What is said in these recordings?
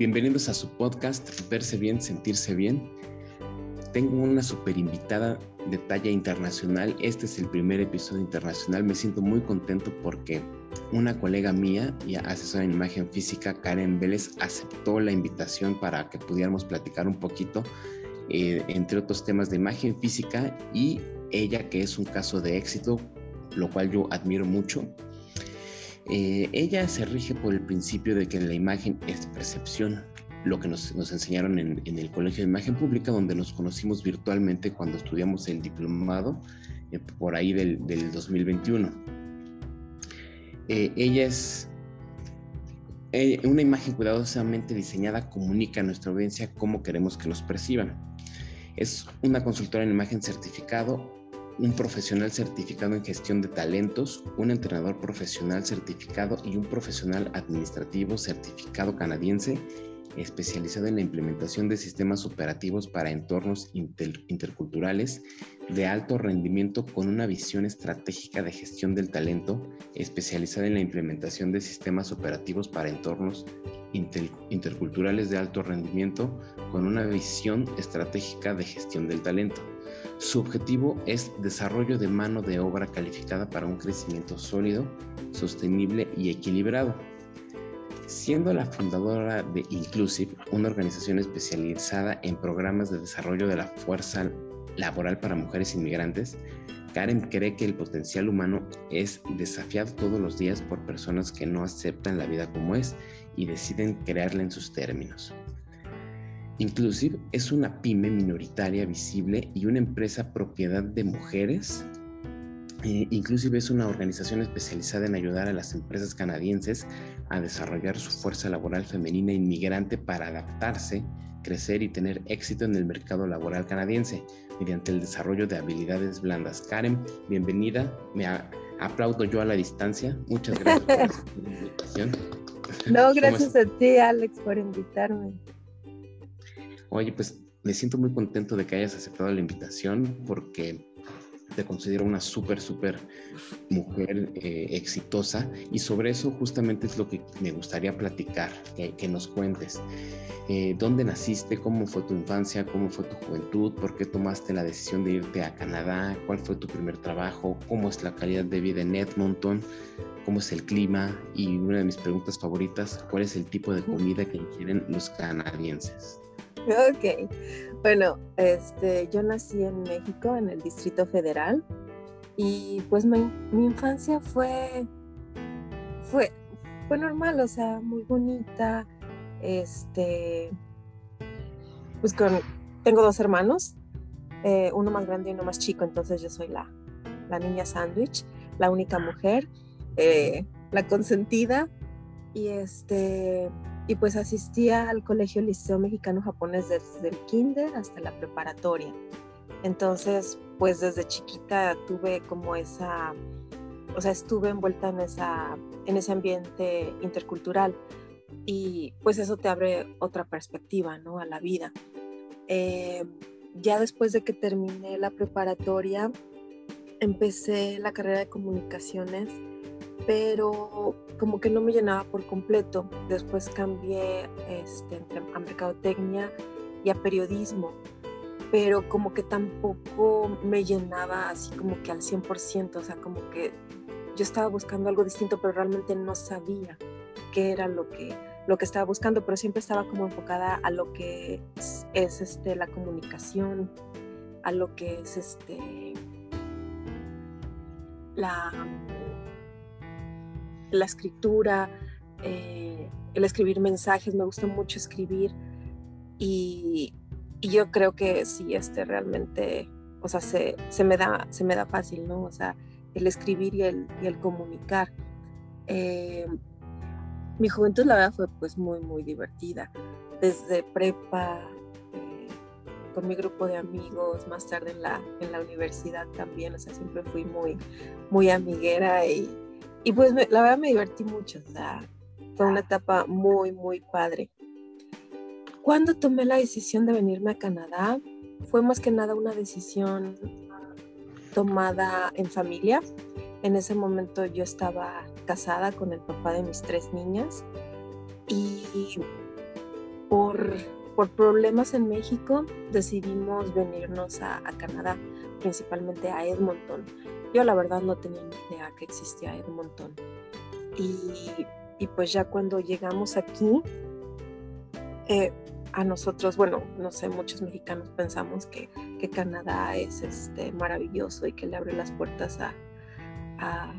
bienvenidos a su podcast Verse Bien, Sentirse Bien. Tengo una super invitada de talla internacional. Este es el primer episodio internacional. Me siento muy contento porque una colega mía y asesora en imagen física, Karen Vélez, aceptó la invitación para que pudiéramos platicar un poquito, eh, entre otros temas de imagen física y ella que es un caso de éxito, lo cual yo admiro mucho eh, ella se rige por el principio de que la imagen es percepción, lo que nos, enseñaron en, el Colegio de Imagen Pública, donde nos conocimos virtualmente cuando estudiamos el diplomado eh, por ahí del, 2021. Eh, ella es una imagen cuidadosamente diseñada, comunica a nuestra audiencia cómo queremos que nos perciban. Es una consultora en imagen certificado un profesional certificado en gestión de talentos, un entrenador profesional certificado y un profesional administrativo certificado canadiense especializado en la implementación de sistemas operativos para entornos interculturales de alto rendimiento con una visión estratégica de gestión del talento, especializada en la implementación de sistemas operativos para entornos interculturales de alto rendimiento con una visión estratégica de gestión del talento. Su objetivo es desarrollo de mano de obra calificada para un crecimiento sólido, sostenible y equilibrado. Siendo la fundadora de Inclusive, una organización especializada en programas de desarrollo de la fuerza laboral para mujeres inmigrantes, Karen cree que el potencial humano es desafiado todos los días por personas que no aceptan la vida como es y deciden crearla en sus términos. Inclusive es una pyme minoritaria visible y una empresa propiedad de mujeres. Eh, inclusive es una organización especializada en ayudar a las empresas canadienses a desarrollar su fuerza laboral femenina inmigrante para adaptarse, crecer y tener éxito en el mercado laboral canadiense mediante el desarrollo de habilidades blandas. Karen, bienvenida. Me aplaudo yo a la distancia. Muchas gracias por la invitación. No, gracias a ti, Alex, por invitarme. Oye, pues me siento muy contento de que hayas aceptado la invitación porque te considero una súper, súper mujer eh, exitosa y sobre eso justamente es lo que me gustaría platicar, que, nos cuentes. Eh, ¿Dónde naciste? ¿Cómo fue tu infancia? ¿Cómo fue tu juventud? ¿Por qué tomaste la decisión de irte a Canadá? ¿Cuál fue tu primer trabajo? ¿Cómo es la calidad de vida en Edmonton? ¿Cómo es el clima? Y una de mis preguntas favoritas, ¿cuál es el tipo de comida que quieren los canadienses? Ok, bueno, este, yo nací en México, en el Distrito Federal, y pues mi, infancia fue, fue, fue normal, o sea, muy bonita, este, pues con, tengo dos hermanos, eh, uno más grande y uno más chico, entonces yo soy la, la niña sándwich, la única mujer, eh, la consentida, y este, y pues asistía al Colegio Liceo Mexicano Japonés desde el kinder hasta la preparatoria. Entonces, pues desde chiquita tuve como esa, o sea, estuve envuelta en, esa, en ese ambiente intercultural y pues eso te abre otra perspectiva, ¿no? A la vida. Eh, ya después de que terminé la preparatoria, empecé la carrera de comunicaciones pero como que no me llenaba por completo. Después cambié este, a mercadotecnia y a periodismo, pero como que tampoco me llenaba así como que al 100%, o sea, como que yo estaba buscando algo distinto, pero realmente no sabía qué era lo que, lo que estaba buscando, pero siempre estaba como enfocada a lo que es, es este, la comunicación, a lo que es este, la la escritura, eh, el escribir mensajes, me gusta mucho escribir y, yo creo que sí, este realmente, o sea, se, me da, se me da fácil, ¿no? O sea, el escribir y el, y el comunicar. Eh, mi juventud, la verdad, fue pues muy, muy divertida. Desde prepa, eh, con mi grupo de amigos, más tarde en la, en la universidad también, o sea, siempre fui muy, muy amiguera y, y pues la verdad me divertí mucho, o sea, fue una etapa muy, muy padre. Cuando tomé la decisión de venirme a Canadá, fue más que nada una decisión tomada en familia. En ese momento yo estaba casada con el papá de mis tres niñas y por, por problemas en México decidimos venirnos a, a, Canadá, principalmente a Edmonton. Yo la verdad no tenía ni idea que existía Edmonton. Y, y pues ya cuando llegamos aquí, eh, a nosotros, bueno, no sé, muchos mexicanos pensamos que, que, Canadá es este, maravilloso y que le abre las puertas a, a,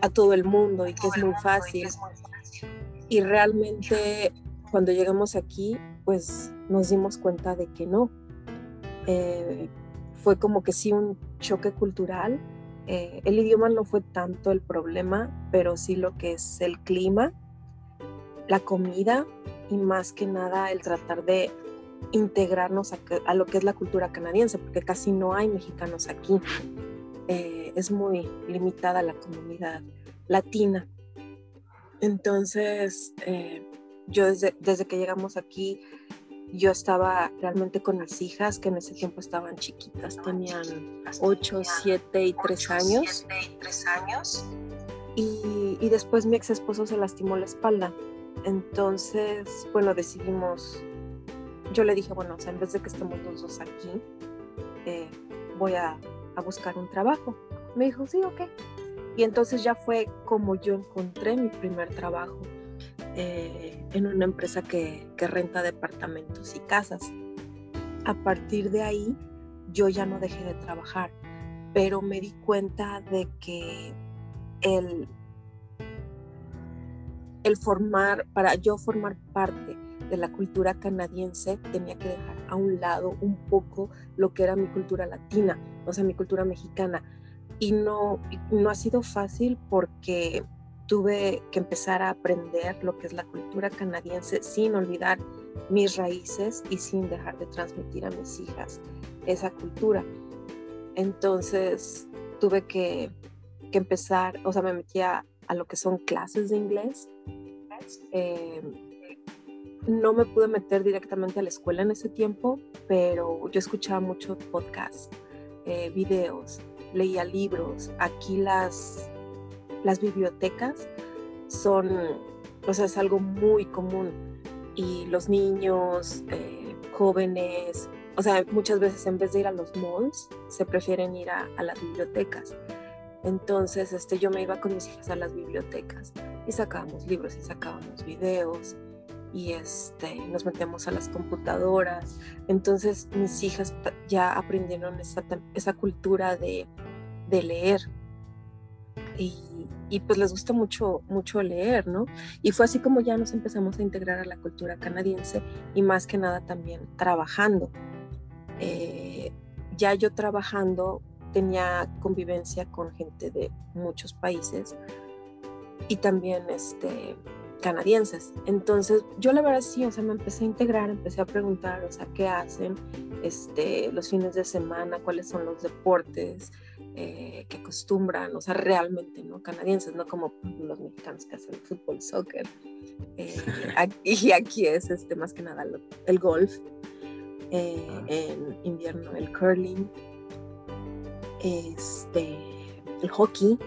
a todo el mundo y que es muy fácil. Y realmente cuando llegamos aquí, pues nos dimos cuenta de que no. Eh, fue como que sí un choque cultural. Eh, el idioma no fue tanto el problema, pero sí lo que es el clima, la comida y más que nada el tratar de integrarnos a, lo que es la cultura canadiense, porque casi no hay mexicanos aquí. Eh, es muy limitada la comunidad latina. Entonces, eh, yo desde, desde que llegamos aquí, yo estaba realmente con mis hijas, que en ese tiempo estaban chiquitas, tenían 8, 7 y 3 años. Y, y después mi ex esposo se lastimó la espalda. Entonces, bueno, decidimos, yo le dije, bueno, o sea, en vez de que estemos los dos aquí, eh, voy a, a buscar un trabajo. Me dijo, sí, ok. Y entonces ya fue como yo encontré mi primer trabajo eh, en una empresa que, que, renta departamentos y casas. A partir de ahí yo ya no dejé de trabajar, pero me di cuenta de que el, el formar, para yo formar parte de la cultura canadiense, tenía que dejar a un lado un poco lo que era mi cultura latina, o sea, mi cultura mexicana y no, no ha sido fácil porque tuve que empezar a aprender lo que es la cultura canadiense sin olvidar mis raíces y sin dejar de transmitir a mis hijas esa cultura. Entonces tuve que, que empezar, o sea, me metí a, lo que son clases de inglés. Eh, no me pude meter directamente a la escuela en ese tiempo, pero yo escuchaba mucho podcasts, eh, videos, leía libros. Aquí las, las bibliotecas son, o sea, es algo muy común y los niños, eh, jóvenes, o sea, muchas veces en vez de ir a los malls, se prefieren ir a, a, las bibliotecas. Entonces, este, yo me iba con mis hijas a las bibliotecas y sacábamos libros y sacábamos videos y este, nos metemos a las computadoras. Entonces mis hijas ya aprendieron esa, esa cultura de, de leer. Y, pues les gusta mucho, mucho leer, ¿no? Y fue así como ya nos empezamos a integrar a la cultura canadiense y más que nada también trabajando. Eh, ya yo trabajando tenía convivencia con gente de muchos países y también este, canadienses. Entonces, yo la verdad sí, o sea, me empecé a integrar, empecé a preguntar, o sea, qué hacen este, los fines de semana, cuáles son los deportes eh, que acostumbran, o sea, realmente, ¿no? Canadienses, no como los mexicanos que hacen fútbol, soccer. Eh, y aquí es este, más que nada el golf, eh, ah. en invierno el curling, este, el hockey.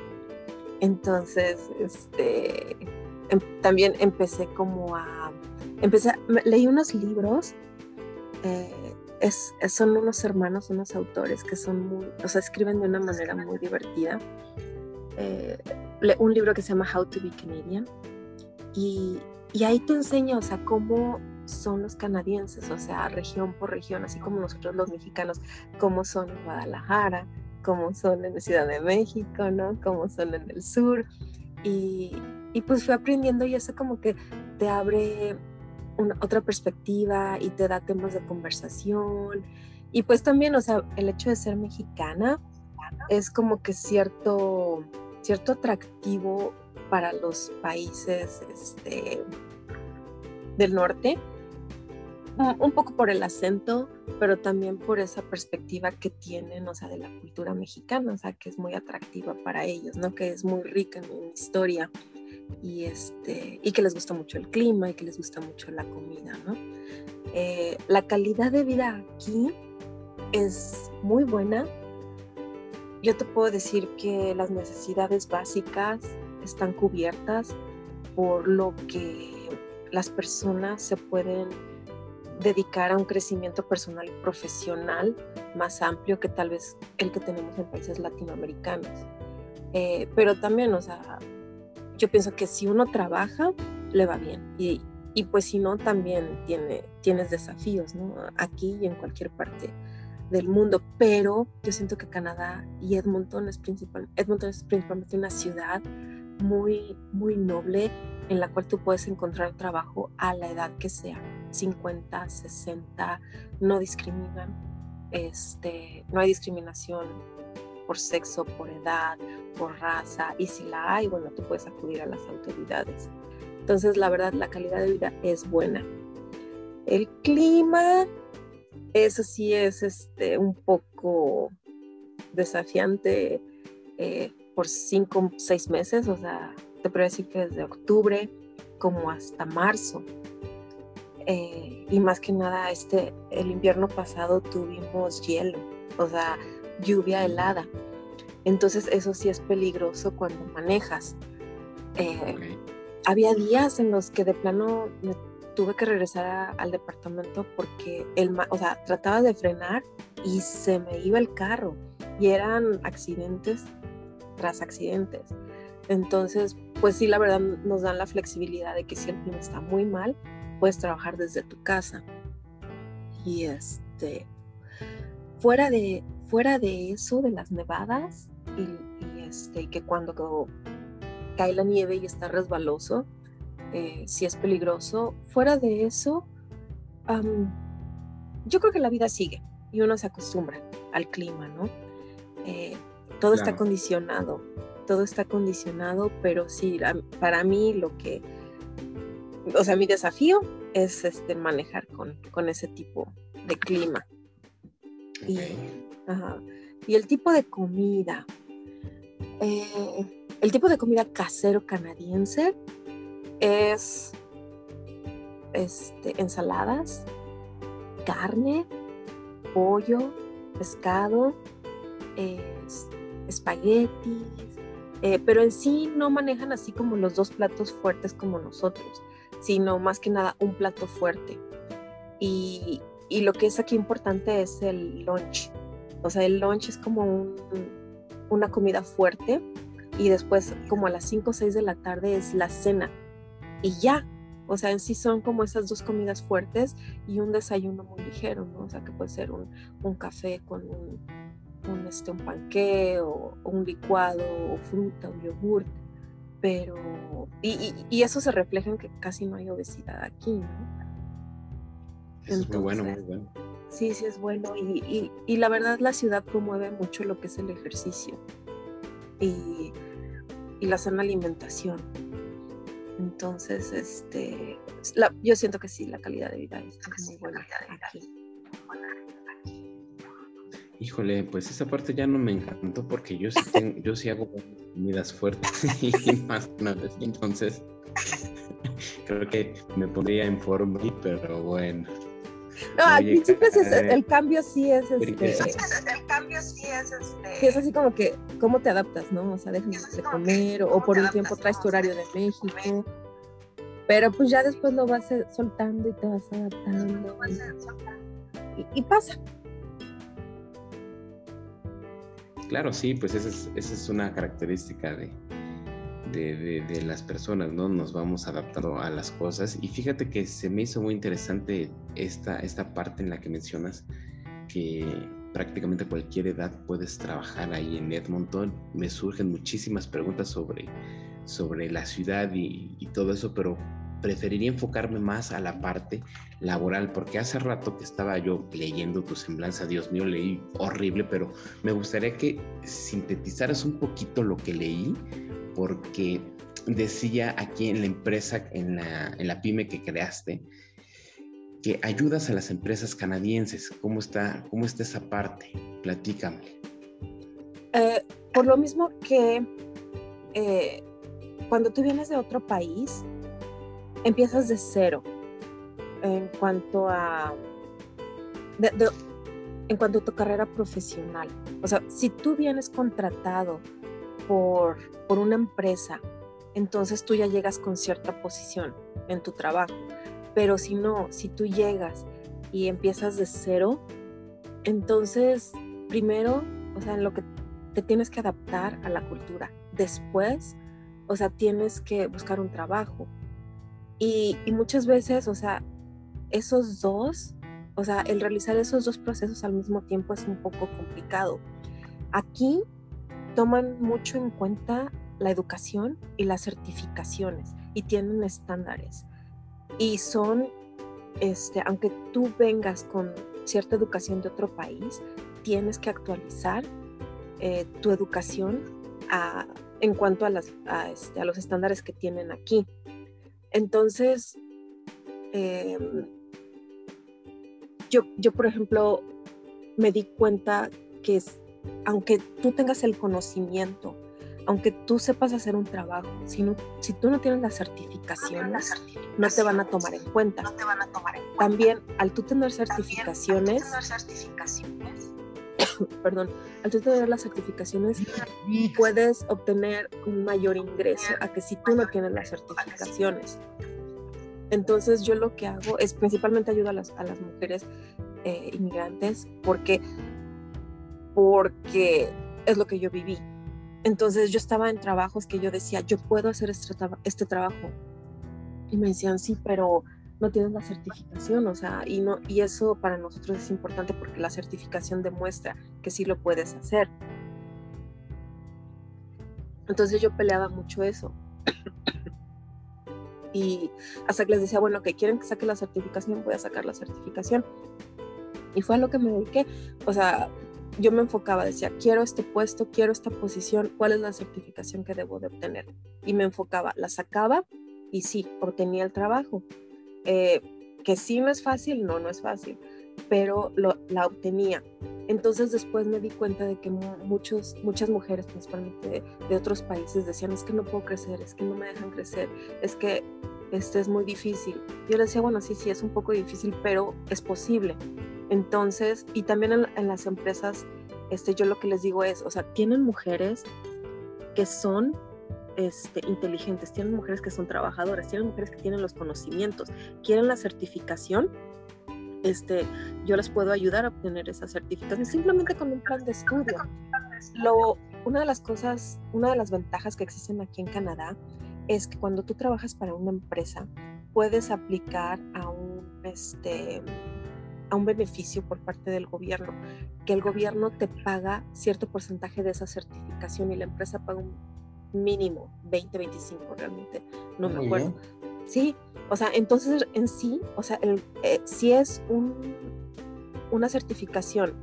Entonces, este, Em, también empecé como a, empecé, leí unos libros, eh, es, son unos hermanos, unos autores que son muy, o sea, escriben de una manera muy divertida. Eh, un libro que se llama How to be Canadian y, y ahí te enseña, o sea, cómo son los canadienses, o sea, región por región, así como nosotros los mexicanos, cómo son en Guadalajara, cómo son en la Ciudad de México, ¿no? Cómo son en el sur. Y, y pues fui aprendiendo y eso como que te abre una, otra perspectiva y te da temas de conversación. Y pues también, o sea, el hecho de ser mexicana es como que cierto, cierto atractivo para los países este, del norte, un poco por el acento, pero también por esa perspectiva que tienen, o sea, de la cultura mexicana, o sea, que es muy atractiva para ellos, ¿no? Que es muy rica en historia y, este, y que les gusta mucho el clima y que les gusta mucho la comida, ¿no? Eh, la calidad de vida aquí es muy buena. Yo te puedo decir que las necesidades básicas están cubiertas por lo que las personas se pueden dedicar a un crecimiento personal y profesional más amplio que tal vez el que tenemos en países latinoamericanos. Eh, pero también, o sea, yo pienso que si uno trabaja, le va bien. Y, y pues si no, también tiene, tienes desafíos, ¿no? Aquí y en cualquier parte del mundo. Pero yo siento que Canadá y Edmonton es, principal, Edmonton es principalmente una ciudad muy, muy noble en la cual tú puedes encontrar trabajo a la edad que sea, 50, 60, no discriminan, este, no hay discriminación por sexo, por edad, por raza, y si la hay, bueno, tú puedes acudir a las autoridades. Entonces, la verdad, la calidad de vida es buena. El clima, eso sí es este, un poco desafiante eh, por cinco, seis meses, o sea, te puedo decir que desde octubre como hasta marzo. Eh, y más que nada, este, el invierno pasado tuvimos hielo, o sea, lluvia helada. Entonces eso sí es peligroso cuando manejas. Eh, había días en los que de plano me tuve que regresar al departamento porque el, o sea, trataba de frenar y se me iba el carro y eran accidentes tras accidentes. Entonces, pues sí, la verdad nos dan la flexibilidad de que si el clima está muy mal, puedes trabajar desde tu casa. Y este, fuera de, fuera de eso, de las nevadas, y, este, que cuando cae la nieve y está resbaloso, eh, si es peligroso, fuera de eso, yo creo que la vida sigue y uno se acostumbra al clima, ¿no? Eh, todo está condicionado, todo está condicionado, pero sí, para mí lo que, o sea, mi desafío es este, manejar con, con ese tipo de clima. Y, el tipo de comida, eh, el tipo de comida casero canadiense es este, ensaladas, carne, pollo, pescado, espaguetis, eh, pero en sí no manejan así como los dos platos fuertes como nosotros, sino más que nada un plato fuerte. Y, y lo que es aquí importante es el lunch. O sea, el lunch es como una comida fuerte y después como a las 5 o 6 de la tarde es la cena. Y ya, o sea, en sí son como esas dos comidas fuertes y un desayuno muy ligero, ¿no? O sea, que puede ser un, un café con un, un, este, un panque o, un licuado o fruta o yogur, pero y, y, eso se refleja en que casi no hay obesidad aquí, ¿no? es muy bueno, muy bueno. Sí, sí es bueno y, y, la verdad la ciudad promueve mucho lo que es el ejercicio y, la sana alimentación. Entonces, este, yo siento que sí, la calidad de vida es muy buena aquí. Híjole, pues esa parte ya no me encantó porque yo sí, yo sí hago comidas fuertes y más una vez. Entonces, creo que me pondría en forma, pero bueno. No, al principio el cambio sí es este. El cambio sí es este. es así como que, ¿cómo te adaptas, no? O sea, dejas de comer o, por un tiempo traes tu horario de México. Pero pues ya después lo vas soltando y te vas adaptando. y pasa. Claro, sí, pues esa es, esa es una característica de, de, las personas, ¿no? Nos vamos adaptando a las cosas. Y fíjate que se me hizo muy interesante esta, esta parte en la que mencionas que prácticamente cualquier edad puedes trabajar ahí en Edmonton. Me surgen muchísimas preguntas sobre, sobre la ciudad y, y todo eso, pero preferiría enfocarme más a la parte laboral, porque hace rato que estaba yo leyendo tu semblanza, Dios mío, leí horrible, pero me gustaría que sintetizaras un poquito lo que leí, porque decía aquí en la empresa, en la, en la pyme que creaste, que ayudas a las empresas canadienses. ¿Cómo está, cómo está esa parte? Platícame. Eh, por lo mismo que eh, cuando tú vienes de otro país, empiezas de cero en cuanto a en cuanto a tu carrera profesional. O sea, si tú vienes contratado por, por una empresa entonces tú ya llegas con cierta posición en tu trabajo. Pero si no, si tú llegas y empiezas de cero, entonces primero, o sea, en lo que te tienes que adaptar a la cultura. Después, o sea, tienes que buscar un trabajo. Y, y muchas veces, o sea, esos dos, o sea, el realizar esos dos procesos al mismo tiempo es un poco complicado. Aquí toman mucho en cuenta la educación y las certificaciones y tienen estándares. Y son, este, aunque tú vengas con cierta educación de otro país, tienes que actualizar eh, tu educación en cuanto a, las, este, a, los estándares que tienen aquí. Entonces, em, yo, yo, por ejemplo, me di cuenta que aunque tú tengas el conocimiento, aunque tú sepas hacer un trabajo, si, si tú no tienes las certificaciones, no, te van a tomar en cuenta. También, al tú tener certificaciones, perdón, al tú tener las certificaciones, puedes obtener un mayor ingreso a que si tú no tienes las certificaciones. Entonces yo lo que hago es principalmente ayudo a las, a las mujeres eh, inmigrantes porque, porque es lo que yo viví. Entonces yo estaba en trabajos que yo decía, yo puedo hacer este, este trabajo. Y me decían, sí, pero no tienes la certificación, o sea, y, no, y eso para nosotros es importante porque la certificación demuestra que sí lo puedes hacer. Entonces yo peleaba mucho eso. y hasta que les decía, bueno, que quieren que saque la certificación, voy a sacar la certificación. Y fue a lo que me dediqué. O sea, yo me enfocaba, decía, quiero este puesto, quiero esta posición, ¿cuál es la certificación que debo de obtener? Y me enfocaba, la sacaba y sí, obtenía el trabajo. Eh, que sí no es fácil, no, no es fácil, pero la obtenía. Entonces después me di cuenta de que muchos, muchas mujeres, principalmente de, otros países, decían, es que no puedo crecer, es que no me dejan crecer, es que este es muy difícil. Yo le decía, bueno, sí, sí, es un poco difícil, pero es posible. Entonces, y también en, las empresas, este, yo lo que les digo es, o sea, tienen mujeres que son este, inteligentes, tienen mujeres que son trabajadoras, tienen mujeres que tienen los conocimientos, quieren la certificación, este, yo les puedo ayudar a obtener esa certificación simplemente con un plan de estudio. Lo, una de las cosas, una de las ventajas que existen aquí en Canadá es que cuando tú trabajas para una empresa, puedes aplicar a un, este, a un beneficio por parte del gobierno, que el gobierno te paga cierto porcentaje de esa certificación y la empresa paga un mínimo 20, 25 realmente, no me acuerdo. Sí, o sea, entonces en sí, o sea, eh, si es un, una certificación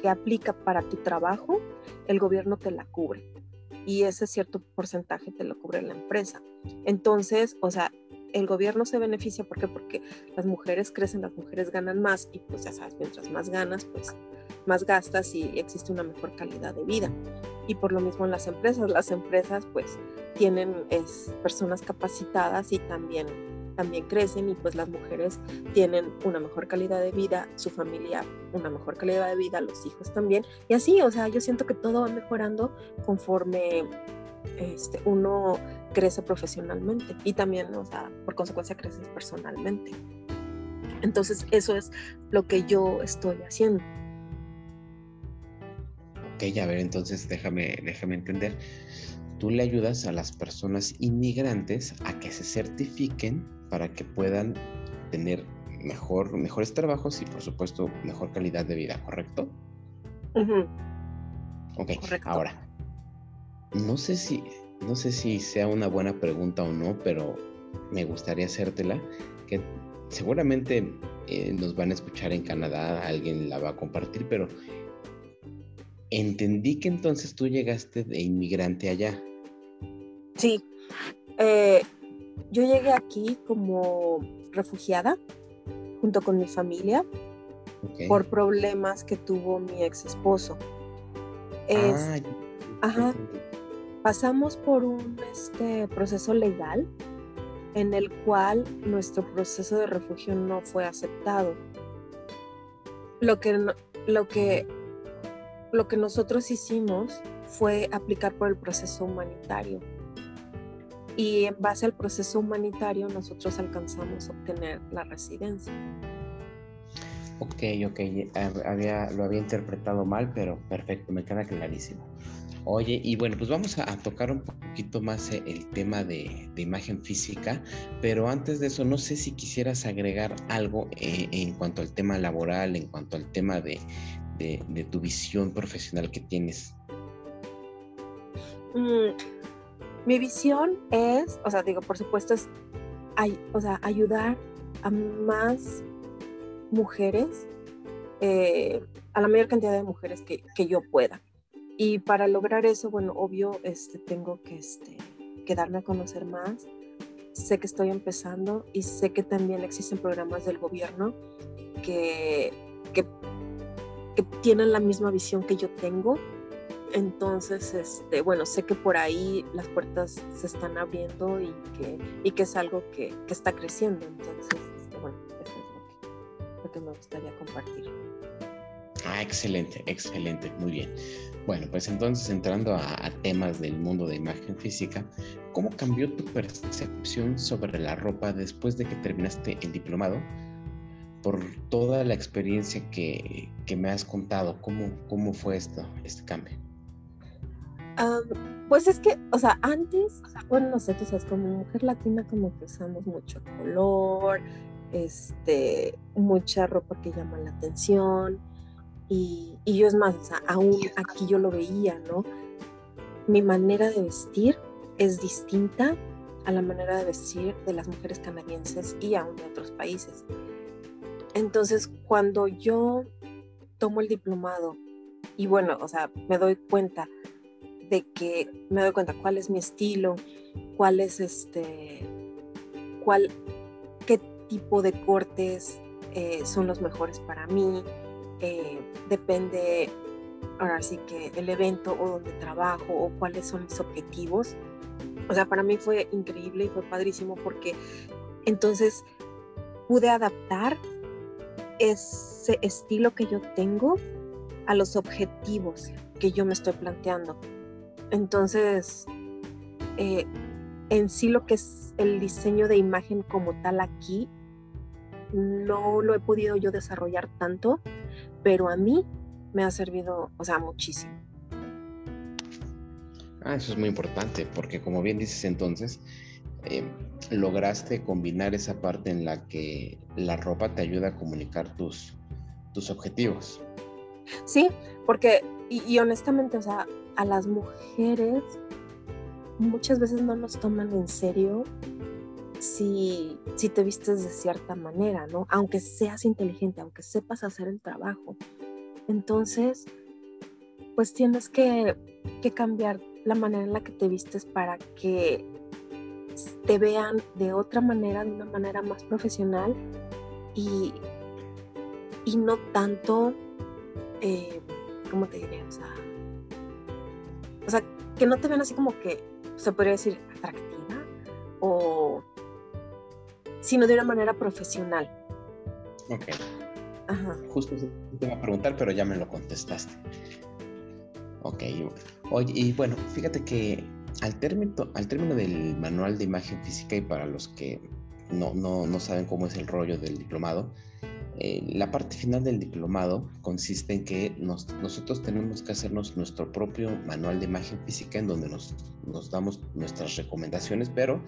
que aplica para tu trabajo, el gobierno te la cubre y ese cierto porcentaje te lo cubre la empresa. Entonces, o sea, el gobierno se beneficia, ¿por qué? Porque las mujeres crecen, las mujeres ganan más y pues ya sabes, mientras más ganas, pues más gastas y existe una mejor calidad de vida. Y por lo mismo en las empresas, las empresas pues tienen es, personas capacitadas y también, también crecen y pues las mujeres tienen una mejor calidad de vida, su familia una mejor calidad de vida, los hijos también. Y así, o sea, yo siento que todo va mejorando conforme este, uno crece profesionalmente y también, o sea, por consecuencia creces personalmente. Entonces, eso es lo que yo estoy haciendo. Ok, a ver, entonces déjame, déjame entender. Tú le ayudas a las personas inmigrantes a que se certifiquen para que puedan tener mejor, mejores trabajos y, por supuesto, mejor calidad de vida, ¿correcto? Ok, ahora, no sé si, no sé si sea una buena pregunta o no, pero me gustaría hacértela, que seguramente eh, nos van a escuchar en Canadá, alguien la va a compartir, pero entendí que entonces tú llegaste de inmigrante allá. Sí, eh, yo llegué aquí como refugiada junto con mi familia por problemas que tuvo mi ex esposo. ah, ajá, pasamos por un este, proceso legal en el cual nuestro proceso de refugio no fue aceptado. Lo que, lo que, lo que nosotros hicimos fue aplicar por el proceso humanitario. Y en base al proceso humanitario nosotros alcanzamos a obtener la residencia. Ok, ok, había, lo había interpretado mal, pero perfecto, me queda clarísimo. Oye, y bueno, pues vamos a, tocar un poquito más eh, el tema de, imagen física, pero antes de eso, no sé si quisieras agregar algo eh, en cuanto al tema laboral, en cuanto al tema de, tu visión profesional que tienes. Mm, mi visión es, o sea, digo, por supuesto, es o sea, ayudar a más mujeres, eh, a la mayor cantidad de mujeres que, que yo pueda y para lograr eso, bueno, obvio, este, tengo que, este, darme a conocer más. Sé que estoy empezando y sé que también existen programas del gobierno que, que tienen la misma visión que yo tengo. Entonces, este, bueno, sé que por ahí las puertas se están abriendo y que, es algo que, está creciendo. Entonces, este, bueno, eso es lo que, lo que me gustaría compartir. Ah, excelente, excelente, muy bien. Bueno, pues entonces entrando a, temas del mundo de imagen física, ¿cómo cambió tu percepción sobre la ropa después de que terminaste el diplomado? Por toda la experiencia que, me has contado, ¿cómo, cómo fue esto, este cambio? Pues es que, o sea, antes, bueno, no sé, tú sabes, como mujer latina como que usamos mucho color, este, mucha ropa que llama la atención, y, yo es más, aún aquí yo lo veía, ¿no? Mi manera de vestir es distinta a la manera de vestir de las mujeres canadienses y aún de otros países. Entonces, cuando yo tomo el diplomado y bueno, o sea, me doy cuenta de que me doy cuenta cuál es mi estilo, cuál es este, cuál, qué tipo de cortes eh, son los mejores para mí, eh, depende ahora sí que el evento o donde trabajo o cuáles son mis objetivos. O sea, para mí fue increíble y fue padrísimo porque entonces pude adaptar ese estilo que yo tengo a los objetivos que yo me estoy planteando. Entonces, eh, en sí lo que es el diseño de imagen como tal aquí, no lo he podido yo desarrollar tanto, pero a mí me ha servido, o sea, muchísimo. Ah, eso es muy importante, porque como bien dices entonces, eh, lograste combinar esa parte en la que la ropa te ayuda a comunicar tus, tus objetivos. Sí, porque, y, honestamente, o sea, a las mujeres muchas veces no nos toman en serio si, si te vistes de cierta manera, ¿no? Aunque seas inteligente, aunque sepas hacer el trabajo. Entonces, pues tienes que, cambiar la manera en la que te vistes para que te vean de otra manera, de una manera más profesional y, y no tanto, eh, ¿cómo te diré? O sea, o sea, que no te vean así como que se podría decir atractiva o sino de una manera profesional. Ok. Ajá. Justo te iba a preguntar, pero ya me lo contestaste. Ok. Oye, y bueno, fíjate que al término, al término del manual de imagen física y para los que no, no, no saben cómo es el rollo del diplomado, eh, la parte final del diplomado consiste en que nosotros tenemos que hacernos nuestro propio manual de imagen física en donde nos, damos nuestras recomendaciones, pero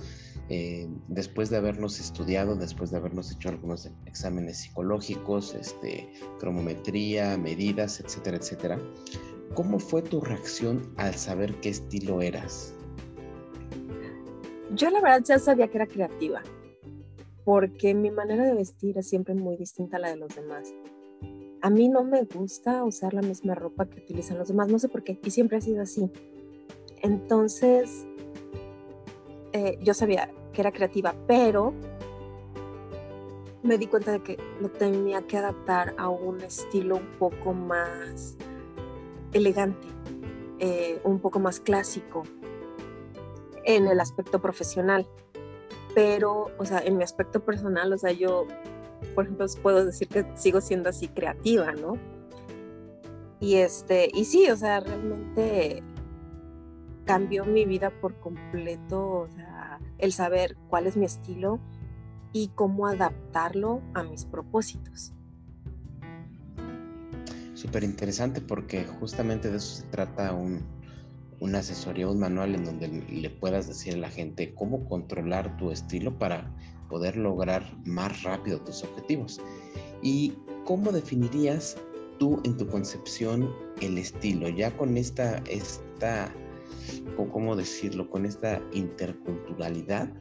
eh, después de habernos estudiado, después de habernos hecho algunos exámenes psicológicos, este, cromometría, medidas, etcétera, etcétera, ¿cómo fue tu reacción al saber qué estilo eras? Yo la verdad ya sabía que era creativa porque mi manera de vestir es siempre muy distinta a la de los demás. A mí no me gusta usar la misma ropa que utilizan los demás, no sé por qué, y siempre ha sido así. Entonces, eh, yo sabía que era creativa, pero me di cuenta de que lo tenía que adaptar a un estilo un poco más elegante, eh, un poco más clásico en el aspecto profesional pero, o sea, en mi aspecto personal, o sea, yo, por ejemplo, puedo decir que sigo siendo así creativa, ¿no? Y este, y sí, o sea, realmente cambió mi vida por completo, o sea, el saber cuál es mi estilo y cómo adaptarlo a mis propósitos. Súper interesante porque justamente de eso se trata un, una asesoría, un manual en donde le puedas decir a la gente cómo controlar tu estilo para poder lograr más rápido tus objetivos. ¿Y cómo definirías tú en tu concepción el estilo? Ya con esta, esta ¿cómo decirlo? Con esta interculturalidad,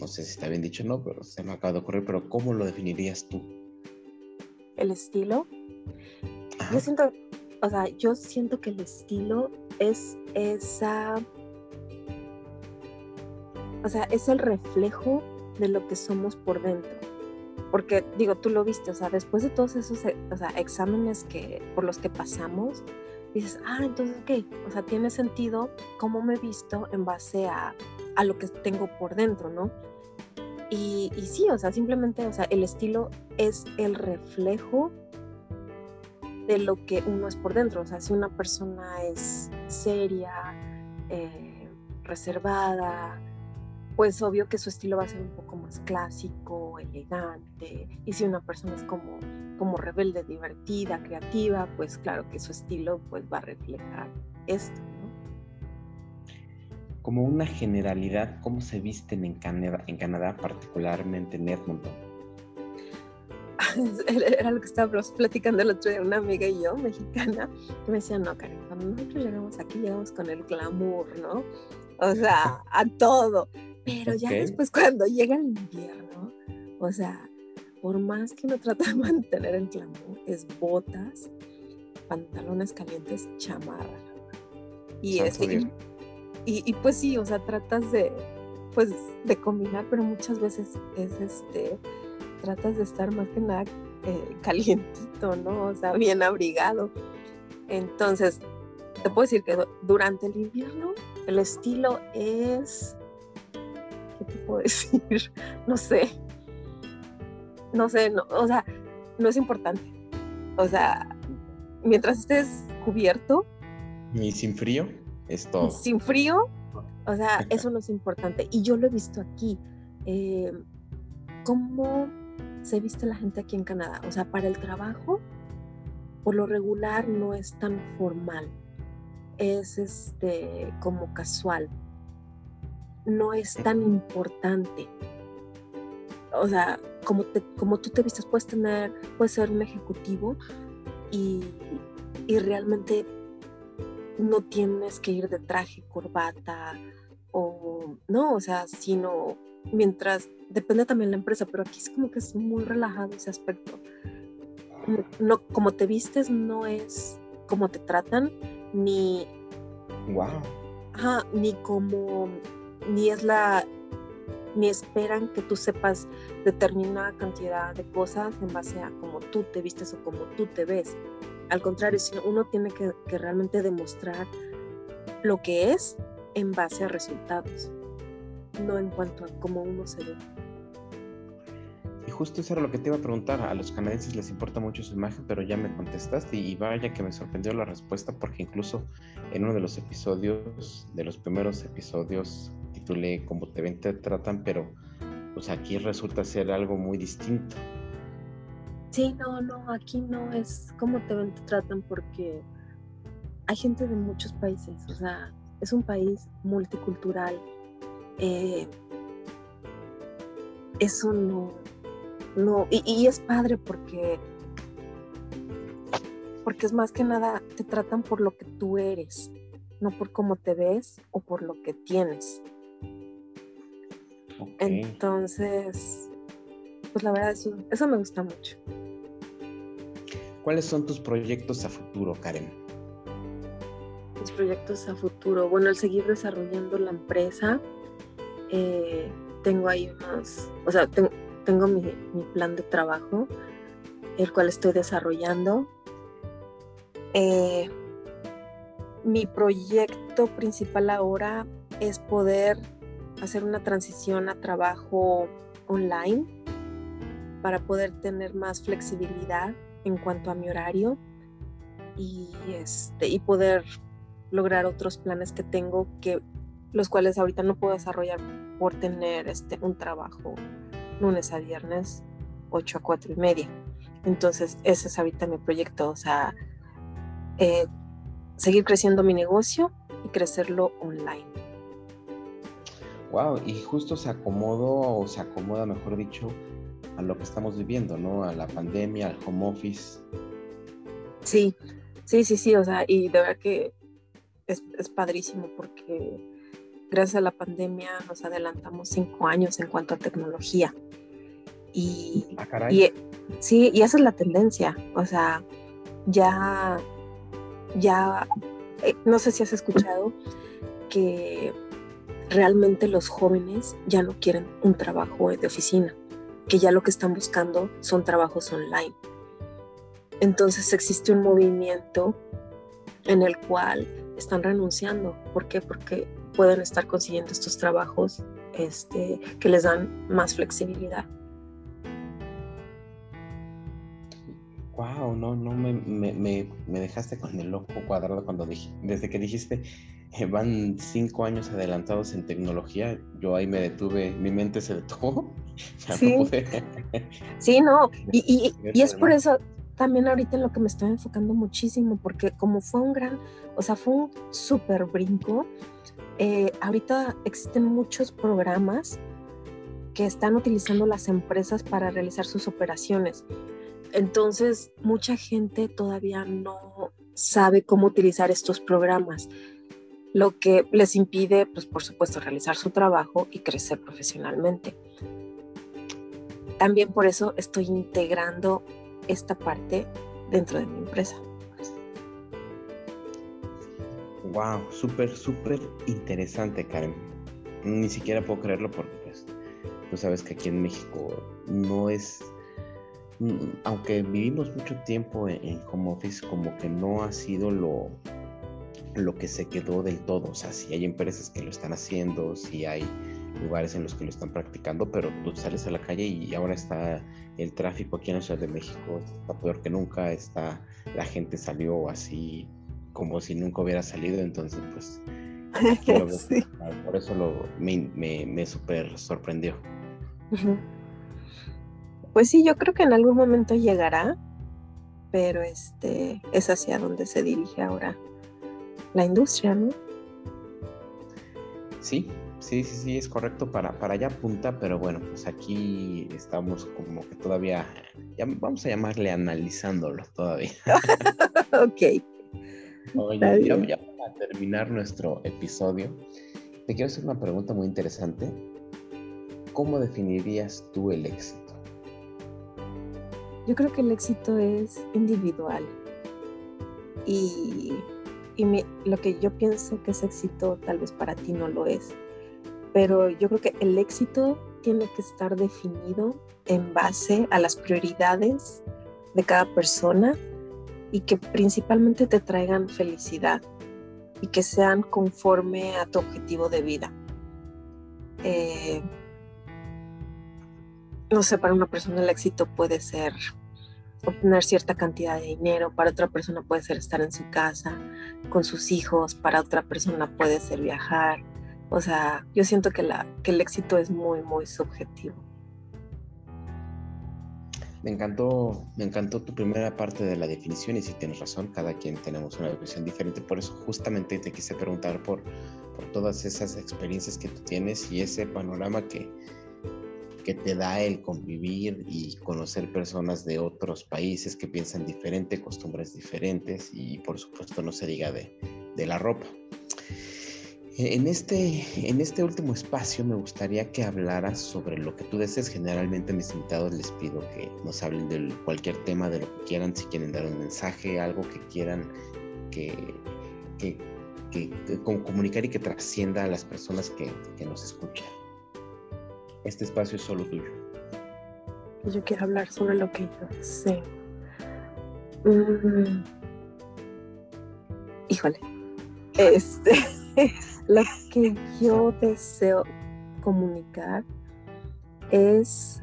no sé si está bien dicho o no, pero se me acaba de ocurrir, pero ¿cómo lo definirías tú? El estilo. Yo siento, o sea, yo siento que el estilo es esa, o sea, es el reflejo de lo que somos por dentro. Porque digo, tú lo viste, o sea, después de todos esos o sea, exámenes que, por los que pasamos, dices, ah, entonces, ok, o sea, tiene sentido cómo me he visto en base a, a lo que tengo por dentro, ¿no? Y, y, sí, o sea, simplemente, o sea, el estilo es el reflejo de lo que uno es por dentro. O sea, si una persona es seria, eh, reservada, pues obvio que su estilo va a ser un poco más clásico, elegante. Y si una persona es como, como rebelde, divertida, creativa, pues claro que su estilo pues va a reflejar esto. Como una generalidad, ¿cómo se visten en Canadá, en Canadá particularmente en Edmonton? era lo que estábamos platicando el otro día una amiga y yo, mexicana, que me decía, no, Karen, cuando nosotros llegamos aquí, llegamos con el glamour, ¿no? O sea, a todo. Pero ya después cuando llega el invierno, o sea, por más que uno trata de mantener el glamour, es botas, pantalones calientes, chamarra. Y, y, y, pues sí, o sea, tratas de, pues, de combinar, pero muchas veces es este, tratas de estar más que nada eh, calientito, ¿no? O sea, bien abrigado. Entonces, te puedo decir que durante el invierno el estilo es, ¿qué te puedo decir? No sé, no sé, no, o sea, no es importante. O sea, mientras estés cubierto. Y sin frío, es todo. Sin frío, o sea, eso no es importante. Y yo lo he visto aquí. Eh, ¿Cómo se viste la gente aquí en Canadá? O sea, para el trabajo, por lo regular no es tan formal es este como casual. No es tan importante. O sea, como, te, como tú te vistes, puedes tener, puedes ser un ejecutivo y, y realmente no tienes que ir de traje, corbata o no, o sea, sino mientras, depende también de la empresa, pero aquí es como que es muy relajado ese aspecto. No, como te vistes no es como te tratan, ni. Wow. ni como. Ni es la. Ni esperan que tú sepas determinada cantidad de cosas en base a cómo tú te vistes o cómo tú te ves. Al contrario, sino uno tiene que, que realmente demostrar lo que es en base a resultados, no en cuanto a cómo uno se ve justo eso era lo que te iba a preguntar. A los canadienses les importa mucho su imagen, pero ya me contestaste y vaya que me sorprendió la respuesta porque incluso en uno de los episodios, de los primeros episodios, titulé Como te ven, te tratan, pero pues aquí resulta ser algo muy distinto. Sí, no, no, aquí no es como te ven, te tratan porque hay gente de muchos países, o sea, es un país multicultural. Eh, eso no, no, y, es padre porque, porque es más que nada, te tratan por lo que tú eres, no por cómo te ves o por lo que tienes. Entonces, pues la verdad, eso, eso me gusta mucho. ¿Cuáles son tus proyectos a futuro, Karen? Mis proyectos a futuro, bueno, el seguir desarrollando la empresa. Eh, tengo ahí unos, o sea, tengo, tengo mi, plan de trabajo, el cual estoy desarrollando. Eh, mi proyecto principal ahora es poder hacer una transición a trabajo online para poder tener más flexibilidad en cuanto a mi horario y, este, y poder lograr otros planes que tengo que los cuales ahorita no puedo desarrollar por tener este, un trabajo lunes a viernes, 8 a 4 y media. Entonces, ese es ahorita mi proyecto, o sea, eh, seguir creciendo mi negocio y crecerlo online. Wow, y justo se acomodó, o se acomoda, mejor dicho, a lo que estamos viviendo, ¿no? A la pandemia, al home office. Sí, sí, sí, sí, o sea, y de verdad que es, es padrísimo porque gracias a la pandemia nos adelantamos cinco años en cuanto a tecnología. Y, ah, y, sí, y esa es la tendencia. O sea, ya, ya, eh, no sé si has escuchado que realmente los jóvenes ya no quieren un trabajo de oficina, que ya lo que están buscando son trabajos online. Entonces existe un movimiento en el cual están renunciando. ¿Por qué? Porque pueden estar consiguiendo estos trabajos este, que les dan más flexibilidad. Wow, no, no, me, me, me, dejaste con el ojo cuadrado cuando dije, desde que dijiste eh, van cinco años adelantados en tecnología, yo ahí me detuve, mi mente se detuvo. sí. No sí, no, y, y, y es por eso también ahorita en lo que me estoy enfocando muchísimo, porque como fue un gran, o sea, fue un súper brinco, eh, ahorita existen muchos programas que están utilizando las empresas para realizar sus operaciones. Entonces, mucha gente todavía no sabe cómo utilizar estos programas, lo que les impide, pues por supuesto, realizar su trabajo y crecer profesionalmente. También por eso estoy integrando esta parte dentro de mi empresa. Wow, súper, súper interesante, Karen. Ni siquiera puedo creerlo porque, pues, tú sabes que aquí en México no es, mm, aunque vivimos mucho tiempo en, home office, como que no ha sido lo, lo que se quedó del todo. O sea, si hay empresas que lo están haciendo, si hay lugares en los que lo están practicando, pero tú sales a la calle y ahora está el tráfico aquí en la Ciudad de México, está peor que nunca, está, la gente salió así como si nunca hubiera salido, entonces pues por eso lo, me, me, me súper sorprendió. Pues sí, yo creo que en algún momento llegará, pero este es hacia donde se dirige ahora la industria, ¿no? Sí, sí, sí, sí, es correcto, para, para allá apunta, pero bueno, pues aquí estamos como que todavía, vamos a llamarle analizándolo todavía. ok. Oye, ya, ya, para terminar nuestro episodio, te quiero hacer una pregunta muy interesante. ¿Cómo definirías tú el éxito? Yo creo que el éxito es individual. Y, y lo que yo pienso que es éxito tal vez para ti no lo es. Pero yo creo que el éxito tiene que estar definido en base a las prioridades de cada persona y que principalmente te traigan felicidad y que sean conforme a tu objetivo de vida. Eh, no sé, para una persona el éxito puede ser obtener cierta cantidad de dinero, para otra persona puede ser estar en su casa con sus hijos, para otra persona puede ser viajar. O sea, yo siento que, la, que el éxito es muy, muy subjetivo. Me encantó, me encantó tu primera parte de la definición y si tienes razón, cada quien tenemos una visión diferente. Por eso justamente te quise preguntar por, por todas esas experiencias que tú tienes y ese panorama que, que te da el convivir y conocer personas de otros países que piensan diferente, costumbres diferentes y por supuesto no se diga de, de la ropa. En este, en este último espacio me gustaría que hablaras sobre lo que tú desees. Generalmente mis invitados les pido que nos hablen de cualquier tema, de lo que quieran, si quieren dar un mensaje, algo que quieran que, que, comunicar y que trascienda a las personas que, nos escuchan. Este espacio es solo tuyo. Yo quiero hablar sobre lo que yo sé. Mm. Híjole. Este. Lo que yo deseo comunicar es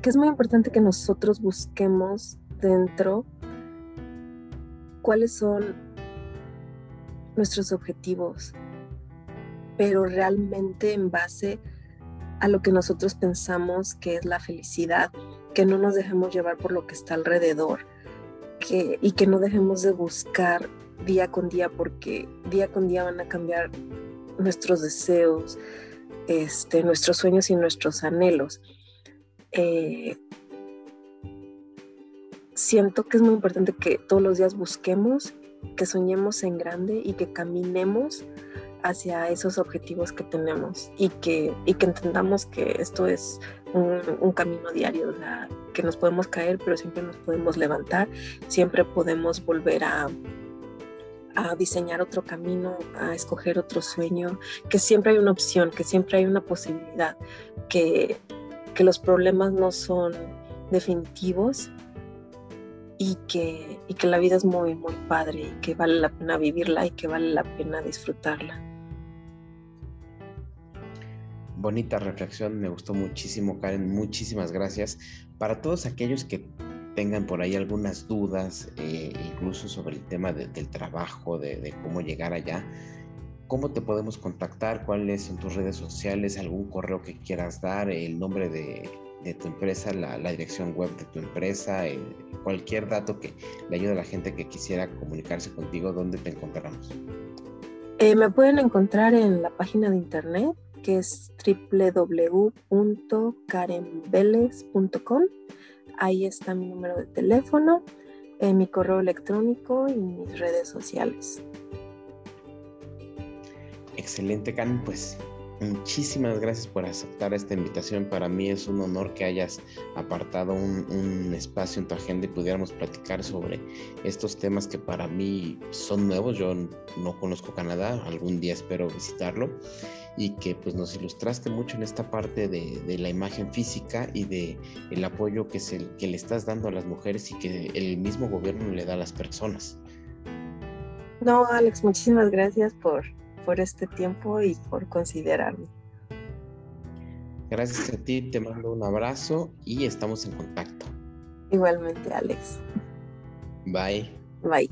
que es muy importante que nosotros busquemos dentro cuáles son nuestros objetivos, pero realmente en base a lo que nosotros pensamos que es la felicidad, que no nos dejemos llevar por lo que está alrededor que, y que no dejemos de buscar día con día porque día con día van a cambiar nuestros deseos, este, nuestros sueños y nuestros anhelos. Eh, siento que es muy importante que todos los días busquemos, que soñemos en grande y que caminemos hacia esos objetivos que tenemos y que, y que entendamos que esto es un, camino diario, que nos podemos caer, pero siempre nos podemos levantar, siempre podemos volver a, a diseñar otro camino, a escoger otro sueño, que siempre hay una opción, que siempre hay una posibilidad, que, que los problemas no son definitivos y que, y que la vida es muy, muy padre y que vale la pena vivirla y que vale la pena disfrutarla. Bonita reflexión, me gustó muchísimo, Karen. Muchísimas gracias. Para todos aquellos que tengan por ahí algunas dudas, eh, incluso sobre el tema del trabajo, de, cómo llegar allá, ¿cómo te podemos contactar? ¿Cuáles son tus redes sociales? ¿Algún correo que quieras dar? ¿El nombre de, tu empresa? La, dirección web de tu empresa? cualquier dato que le ayude a la gente que quisiera comunicarse contigo, ¿dónde te encontramos? Eh, me pueden encontrar en la página de internet que es www.karenveles.com. Ahí está mi número de teléfono, eh, mi correo electrónico y mis redes sociales. Excelente, Karen. Pues muchísimas gracias por aceptar esta invitación. Para mí es un honor que hayas apartado un, espacio en tu agenda y pudiéramos platicar sobre estos temas que para mí son nuevos. Yo no conozco Canadá, algún día espero visitarlo y que pues nos ilustraste mucho en esta parte de, la imagen física y de el apoyo que le estás dando a las mujeres y que el mismo gobierno le da a las personas. No, Alex, muchísimas gracias por, por este tiempo y por considerarme. Gracias a ti, te mando un abrazo y estamos en contacto. Igualmente, Alex. Bye. Bye.